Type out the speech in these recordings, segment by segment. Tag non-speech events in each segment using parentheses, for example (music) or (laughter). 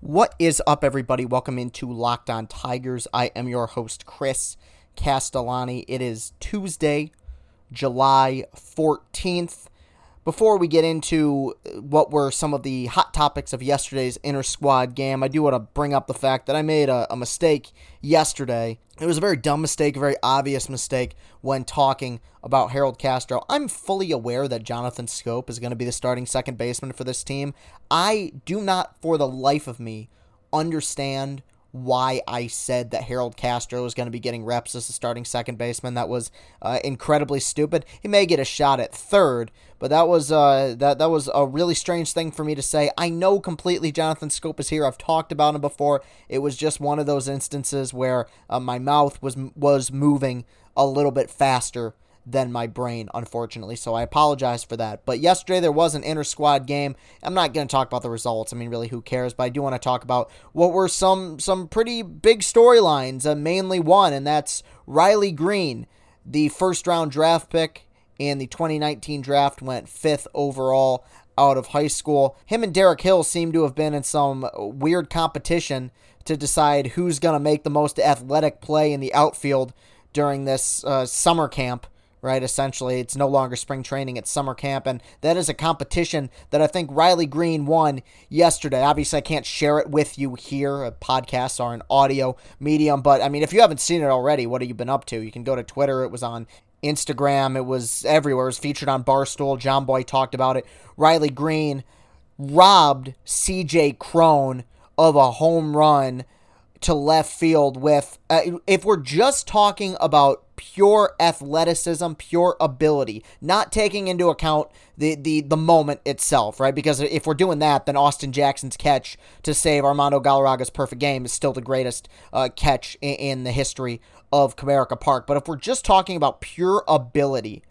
What is up, everybody? Welcome into Locked On Tigers. I am your host, Chris Castellani. It is Tuesday, July 14th. Before we get into uh, what were some of the hot topics of yesterday's inter squad game, I do want to bring up the fact that I made a, a, mistake yesterday. It was a very dumb mistake, a very obvious mistake when talking about Harold Castro. I'm fully aware that Jonathan Schoop is going to be the starting second baseman for this team. I do not, for the life of me, understand why I said that Harold Castro was going to be getting reps as a starting second baseman. That was uh, incredibly stupid. He may get a shot at third, but that was uh, that that was a really strange thing for me to say. I know completely Jonathan Schoop is here. I've talked about him before. It was just one of those instances where uh, my mouth was was moving a little bit faster than my brain, unfortunately. So I apologize for that. But yesterday there was an inter squad game. I'm not going to talk about the results. I mean, really, who cares? But I do want to talk about what were some some pretty big storylines. Uh, mainly one, and that's Riley Greene, the first round draft pick in the 2019 draft, went fifth overall out of high school. Him and Derek Hill seem to have been in some weird competition to decide who's going to make the most athletic play in the outfield during this uh, summer camp right? Essentially, it's no longer spring training, it's summer camp, and that is a competition that I think Riley Greene won yesterday. Obviously, I can't share it with you here. Podcasts are an audio medium, but I mean, if you haven't seen it already, what have you been up to? You can go to Twitter, it was on Instagram, it was everywhere, it was featured on Barstool. John Boy talked about it. Riley Greene robbed CJ Cron of a home run to left field with uh, if we're just talking about pure athleticism, pure ability, not taking into account the, the the moment itself, right? Because if we're doing that, then Austin Jackson's catch to save Armando Galarraga's perfect game is still the greatest uh, catch in, in the history of Comerica Park. But if we're just talking about pure ability,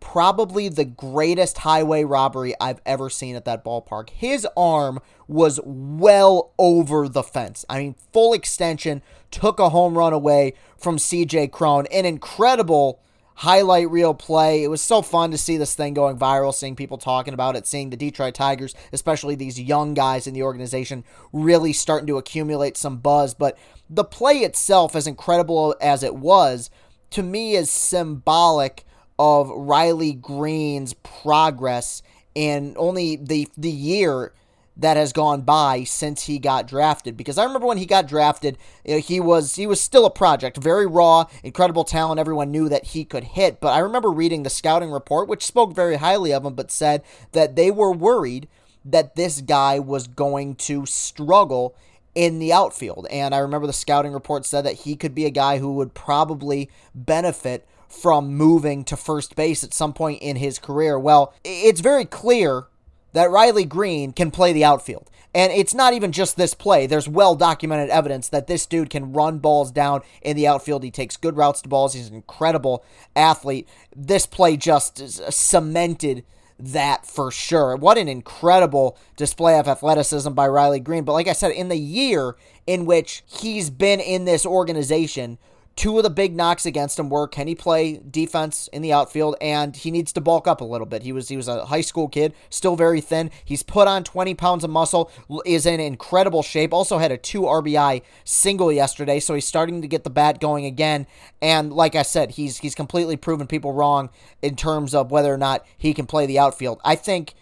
probably the greatest highway robbery I've ever seen at that ballpark. His arm was well over the fence. I mean, full extension, took a home run away from CJ Cron. An incredible highlight reel play. It was so fun to see this thing going viral, seeing people talking about it, seeing the Detroit Tigers, especially these young guys in the organization, really starting to accumulate some buzz. But the play itself, as incredible as it was, to me is symbolic of Riley Greene's progress in only the the year that has gone by since he got drafted. Because I remember when he got drafted you know, he was he was still a project. Very raw incredible talent. Everyone knew that he could hit. But I remember reading the scouting report which spoke very highly of him but said that they were worried that this guy was going to struggle in the outfield. And I remember the scouting report said that he could be a guy who would probably benefit from moving to first base at some point in his career. Well, it's very clear that Riley Greene can play the outfield. And it's not even just this play. There's well documented evidence that this dude can run balls down in the outfield. He takes good routes to balls. He's an incredible athlete. This play just uh, cemented that for sure. What an incredible display of athleticism by Riley Greene. But like I said, in the year in which he's been in this organization, Two of the big knocks against him were can he play defense in the outfield and he needs to bulk up a little bit. He was he was a high school kid, still very thin. He's put on 20 pounds of muscle, is in incredible shape. Also had a 2 RBI single yesterday, so he's starting to get the bat going again. And like I said, he's he's completely proven people wrong in terms of whether or not he can play the outfield. I think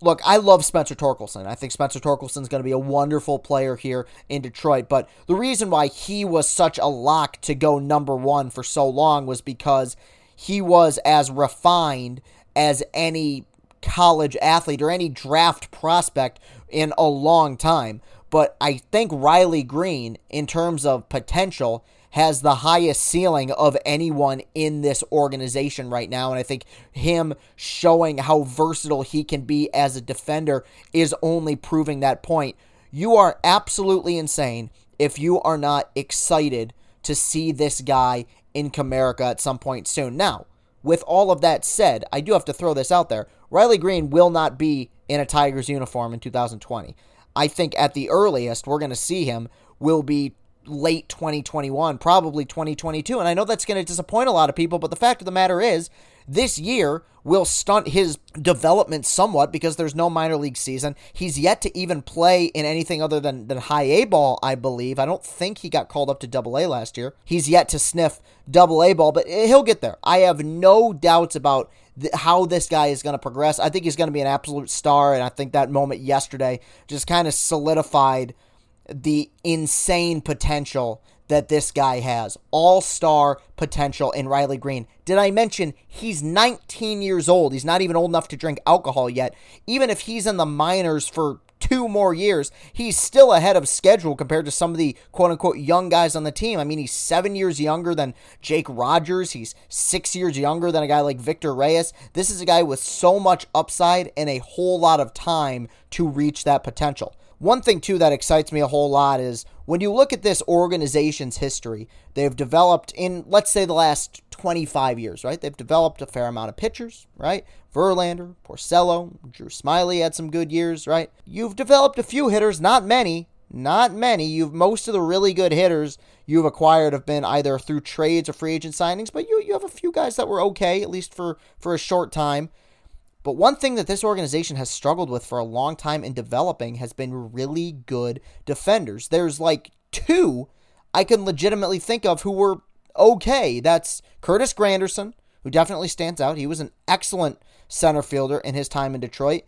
look, I love Spencer Torkelson. I think Spencer Torkelson is going to be a wonderful player here in Detroit. But the reason why he was such a lock to go number one for so long was because he was as refined as any college athlete or any draft prospect in a long time. But I think Riley Greene, in terms of potential, has the highest ceiling of anyone in this organization right now. And I think him showing how versatile he can be as a defender is only proving that point. You are absolutely insane if you are not excited to see this guy in Comerica at some point soon. Now, with all of that said, I do have to throw this out there. Riley Greene will not be in a Tigers uniform in 2020. I think at the earliest we're going to see him will be late 2021, probably 2022. And I know that's going to disappoint a lot of people, but the fact of the matter is, This year will stunt his development somewhat because there's no minor league season. He's yet to even play in anything other than, than high A ball, I believe. I don't think he got called up to double A last year. He's yet to sniff double A ball, but he'll get there. I have no doubts about th- how this guy is going to progress. I think he's going to be an absolute star, and I think that moment yesterday just kind of solidified the insane potential that this guy has. All star potential in Riley Greene. Did I mention he's 19 years old? He's not even old enough to drink alcohol yet. Even if he's in the minors for two more years, he's still ahead of schedule compared to some of the quote unquote young guys on the team. I mean, he's seven years younger than Jake Rogers. He's six years younger than a guy like Victor Reyes. This is a guy with so much upside and a whole lot of time to reach that potential. One thing, too, that excites me a whole lot is when you look at this organization's history, they've developed in, let's say, the last 25 years, right? They've developed a fair amount of pitchers, right? Verlander, Porcello, Drew Smyly had some good years, right? You've developed a few hitters, not many, not many. You've most of the really good hitters you've acquired have been either through trades or free agent signings, but you you have a few guys that were okay at least for for a short time. But one thing that this organization has struggled with for a long time in developing has been really good defenders. There's like two I can legitimately think of who were okay. That's Curtis Granderson, who definitely stands out. He was an excellent center fielder in his time in Detroit.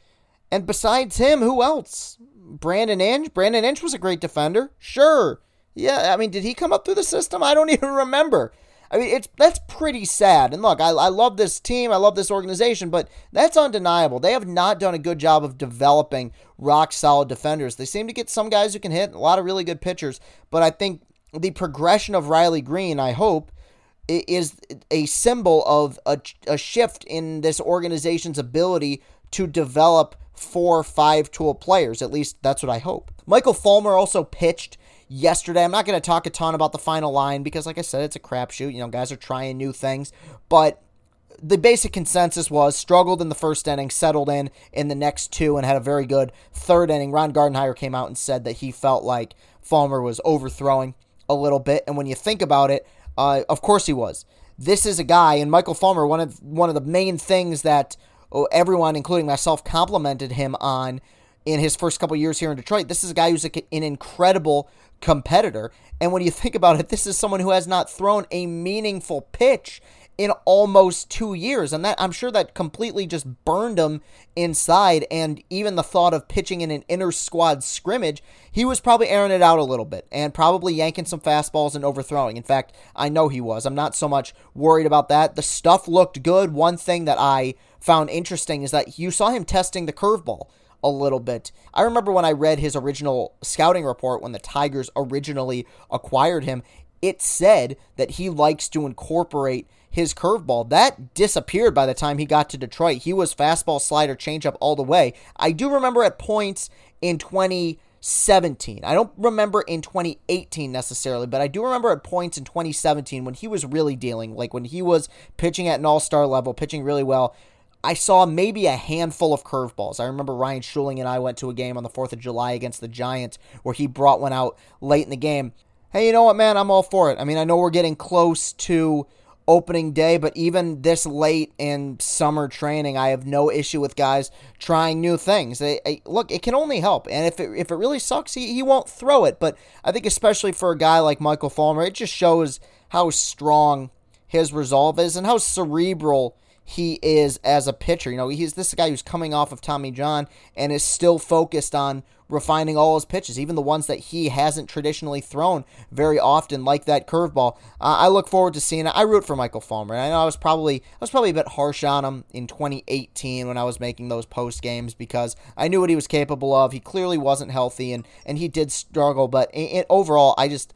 And besides him, who else? Brandon Inge. Brandon Inge was a great defender. Sure. Yeah, I mean, did he come up through the system? I don't (laughs) even remember. I mean, it's that's pretty sad. And look, I, I love this team, I love this organization, but that's undeniable. They have not done a good job of developing rock solid defenders. They seem to get some guys who can hit, a lot of really good pitchers, but I think the progression of Riley Greene, I hope, is a symbol of a, a shift in this organization's ability to develop four five tool players. At least that's what I hope. Michael Fulmer also pitched yesterday. I'm not going to talk a ton about the final line because, like I said, it's a crapshoot. You know, guys are trying new things. But the basic consensus was struggled in the first inning, settled in in the next two, and had a very good third inning. Ron Gardenhire came out and said that he felt like Fulmer was overthrowing a little bit. And when you think about it, uh, of course he was. This is a guy, and Michael Fulmer, one of one of the main things that oh, everyone, including myself, complimented him on in his first couple years here in Detroit. This is a guy who's an incredible competitor. And when you think about it, this is someone who has not thrown a meaningful pitch in almost two years. And that I'm sure that completely just burned him inside. And even the thought of pitching in an inner squad scrimmage, he was probably airing it out a little bit and probably yanking some fastballs and overthrowing. In fact, I know he was. I'm not so much worried about that. The stuff looked good. One thing that I found interesting is that you saw him testing the curveball a little bit. I remember when I read his original scouting report when the Tigers originally acquired him, it said that he likes to incorporate his curveball. That disappeared by the time he got to Detroit. He was fastball, slider, changeup all the way. I do remember at points in 2017. I don't remember in 2018 necessarily, but I do remember at points in 2017 when he was really dealing, like when he was pitching at an all star level, pitching really well. I saw maybe a handful of curveballs. I remember Ryan Schuling and I went to a game on the 4th of July against the Giants where he brought one out late in the game. Hey, you know what, man? I'm all for it. I mean, I know we're getting close to opening day, but even this late in summer training, I have no issue with guys trying new things. They, they, look, it can only help. And if it, if it really sucks, he, he won't throw it. But I think, especially for a guy like Michael Fulmer, it just shows how strong his resolve is and how cerebral he is as a pitcher. You know, he's this guy who's coming off of Tommy John and is still focused on refining all his pitches, even the ones that he hasn't traditionally thrown very often, like that curveball. Uh, I look forward to seeing it. I root for Michael Fulmer. I know I was probably I was probably a bit harsh on him in 2018 when I was making those post games because I knew what he was capable of. He clearly wasn't healthy and and he did struggle, but in, in, overall, I just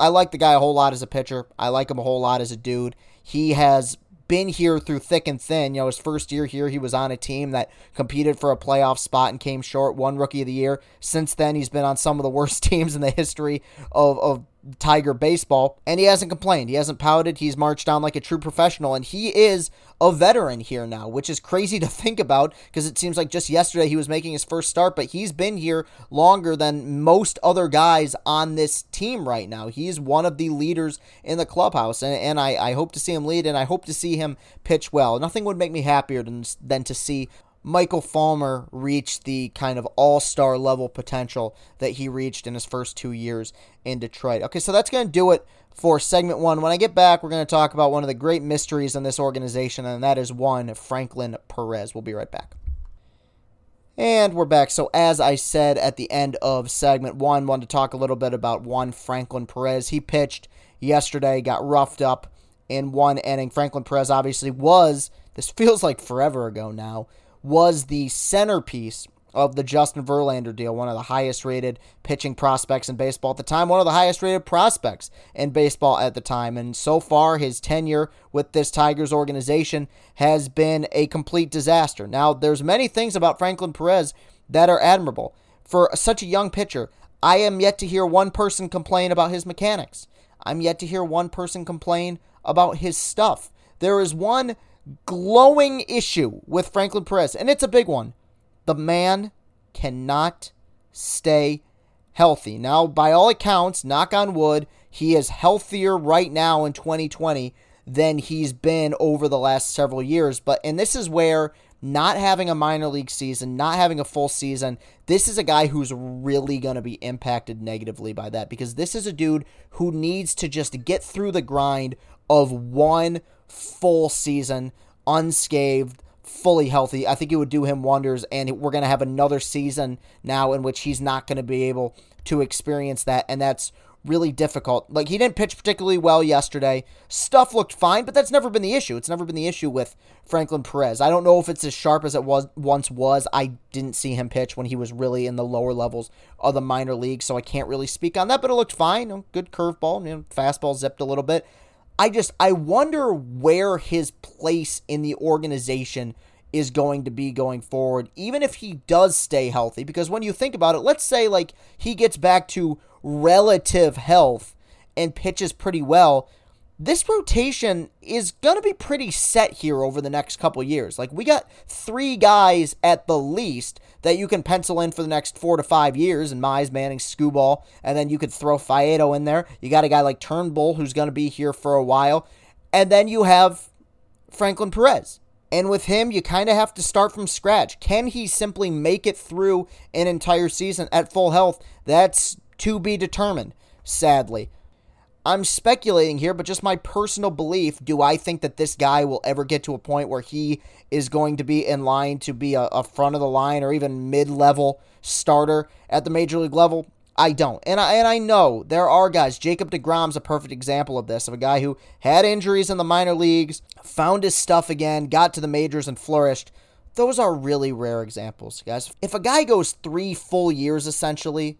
I like the guy a whole lot as a pitcher. I like him a whole lot as a dude. He has been here through thick and thin. You know, his first year here, he was on a team that competed for a playoff spot and came short, won Rookie of the Year. Since then, he's been on some of the worst (laughs) teams in the history of, of Tiger baseball, and he hasn't complained. He hasn't pouted. He's marched on like a true professional, and he is a veteran here now, which is crazy to (laughs) think about because it seems like just yesterday he was making his first start, but he's been here longer than most other guys on this team right now. He's one of the leaders in the clubhouse, and, and I, I hope to see him lead, and I hope to see him pitch well. Nothing would make me happier than, than to see Michael Fulmer reached the kind of all star level potential that he reached in his first two years in Detroit. Okay, so that's going to do it for segment one. When I get back, we're going to talk about one of the great mysteries in this organization, and that is one Franklin Perez. We'll be right back. And we're back. So, as I said at the end of segment one, wanted to talk a little bit about one Franklin Perez. He pitched yesterday, got roughed up in one inning. Franklin Perez obviously was, this (laughs) feels like forever ago now, was the centerpiece of the Justin Verlander deal, one of the highest rated pitching prospects in baseball at the time, one of the highest rated prospects in baseball at the time. And so far, his tenure with this Tigers organization has been a complete disaster. Now, there's many things about Franklin Perez that are admirable. For such a young pitcher, I am yet to hear one person complain about his mechanics. I'm yet to hear one person complain about his stuff. There is one glowing issue with Franklin Perez, and it's a big one. The man cannot stay healthy. Now, by all accounts, knock on wood, he is healthier right now in 2020 than he's been over the last several years. But, and this is where not having a minor league season, not having a full season, this is a guy who's really going to be impacted negatively by that because this is a dude who needs to just get through the grind of one full season unscathed, fully healthy. I think it would do him wonders, and we're going to have another season now in which he's not going to be able to experience that, and that's really difficult. Like, he didn't pitch particularly well yesterday. Stuff looked fine, but that's never been the issue. It's never been the issue with Franklin Perez. I don't know if it's as sharp as it was once was. I didn't see him pitch when he was really in the lower levels of the minor league, so I can't really speak on that, but it looked fine. Good curveball, you know, fastball zipped a little bit. I just I wonder where his place in the organization is going to be going forward, even if he does stay healthy. Because when you think about it, let's say like he gets back to relative health and pitches pretty well, this rotation is going to be pretty set here over the next couple years. Like, we got three guys at the least that you can pencil in for the next four to five years, and Mize, Manning, Skubal, and then you could throw Faedo in there. You got a guy like Turnbull who's going to be here for a while. And then you have Franklin Perez. And with him, you kind of have to start from scratch. Can he simply make it through an entire season at full health? That's to be determined, sadly. I'm speculating here, but just my personal belief. Do I think that this guy will ever get to a point where he is going to be in line to be a, a front of the line or even mid level starter at the major league level? I don't. And I, and I know there are guys. Jacob DeGrom's a perfect example of this, of a guy who had injuries in the minor leagues, found his stuff again, got to the majors, and flourished. Those are really rare examples, guys. If a guy goes three full years essentially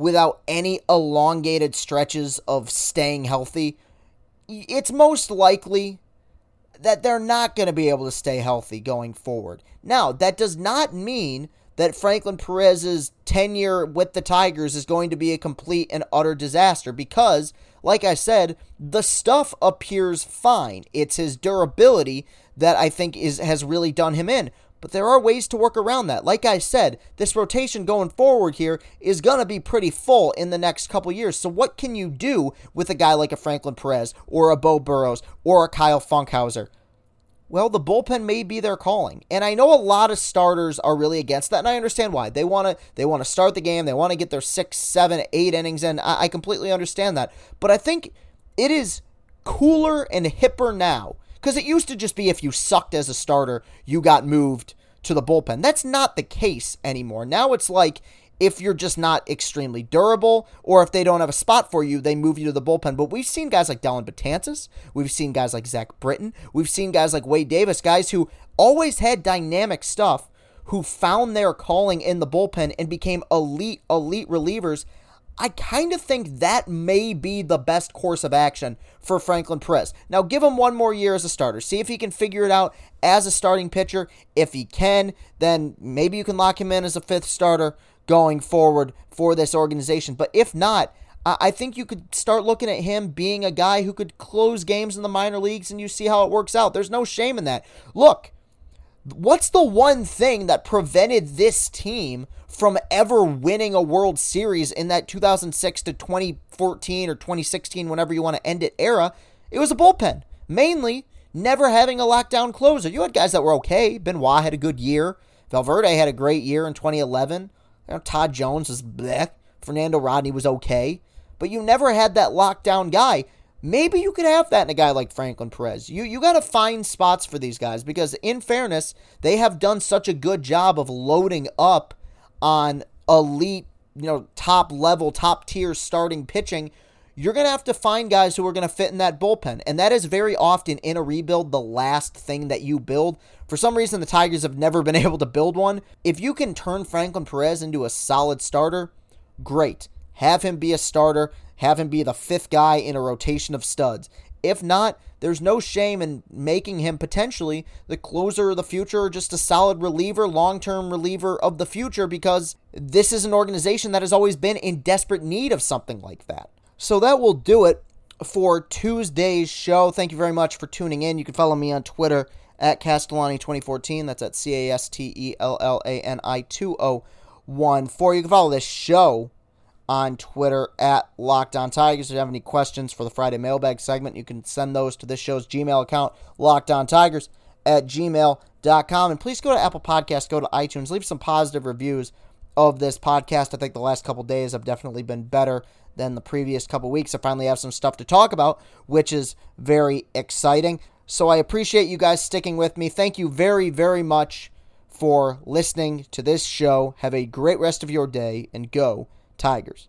without any elongated stretches of staying healthy, it's most likely that they're not going to be able to stay healthy going forward. Now, that does not mean that Franklin Perez's tenure with the Tigers is going to be a complete and utter disaster because, like I said, the stuff appears fine. It's his durability that I think is has really done him in. But there are ways to work around that. Like I said, this rotation going forward here is going to be pretty full in the next couple years. So, what can you do with a guy like a Franklin Perez or a Beau Burrows or a Kyle Funkhouser? Well, the bullpen may be their calling. And I know a lot of starters are really against that, and I understand why. They want to they want to start the game, they want to get their six, seven, eight innings in. I, I completely understand that. But I think it is cooler and hipper now because it used to just be if you sucked as a starter, you got moved to the bullpen. That's not the case anymore. Now it's like if you're just not extremely durable or if they don't have a spot for you, they move you to the bullpen. But we've seen guys like Dellin Betances. We've seen guys like Zach Britton. We've seen guys like Wade Davis, guys who always had dynamic stuff, who found their calling in the bullpen and became elite, elite relievers I kind of think that may be the best course of action for Franklin Perez. Now, give him one more year as a starter. See if he can figure it out as a starting pitcher. If he can, then maybe you can lock him in as a fifth starter going forward for this organization. But if not, I think you could start looking at him being a guy who could close games in the minor leagues and you see how it works out. There's no shame in that. Look, what's the one thing that prevented this team from ever winning a World Series in that 2006 to 2014 or 2016, whenever you want to end it era? It was a bullpen. Mainly never having a lockdown closer. You had guys that were okay. Benoit had a good year. Valverde had a great year in 2011. You know, Todd Jones was bleh. Fernando Rodney was okay. But you never had that lockdown guy. Maybe you could have that in a guy like Franklin Perez. You you got to find spots for these guys because in fairness, they have done such a good job of loading up on elite, you know, top level, top tier starting pitching you're going to have to find guys who are going to fit in that bullpen. And that is very often in a rebuild the last thing that you build. For some reason, the Tigers have never (laughs) been able to build one. If you can turn Franklin Perez into a solid starter, great. Have him be a starter, have him be the fifth guy in a rotation of studs. If not, there's no shame in making him potentially the closer of the future or just a solid reliever, long term reliever of the future because this is an organization that has always been in desperate need of something like that. So that will do it for Tuesday's show. Thank you very much for tuning in. You can follow me on Twitter at Castellani2014. That's at C A S T E L L A N I 2014. You can follow this show on Twitter at Locked On Tigers. If you have any questions for the Friday mailbag segment, you can send those to this show's Gmail account, On Tigers at gmail.com. And please go to Apple Podcasts, go to iTunes, leave some positive reviews of this podcast. I think the last couple days have definitely been better than the previous couple weeks. I finally have some stuff to talk about, which is very exciting. So I appreciate you guys sticking with me. Thank you very, very much for listening to this show. Have a great rest of your day and go, Tigers.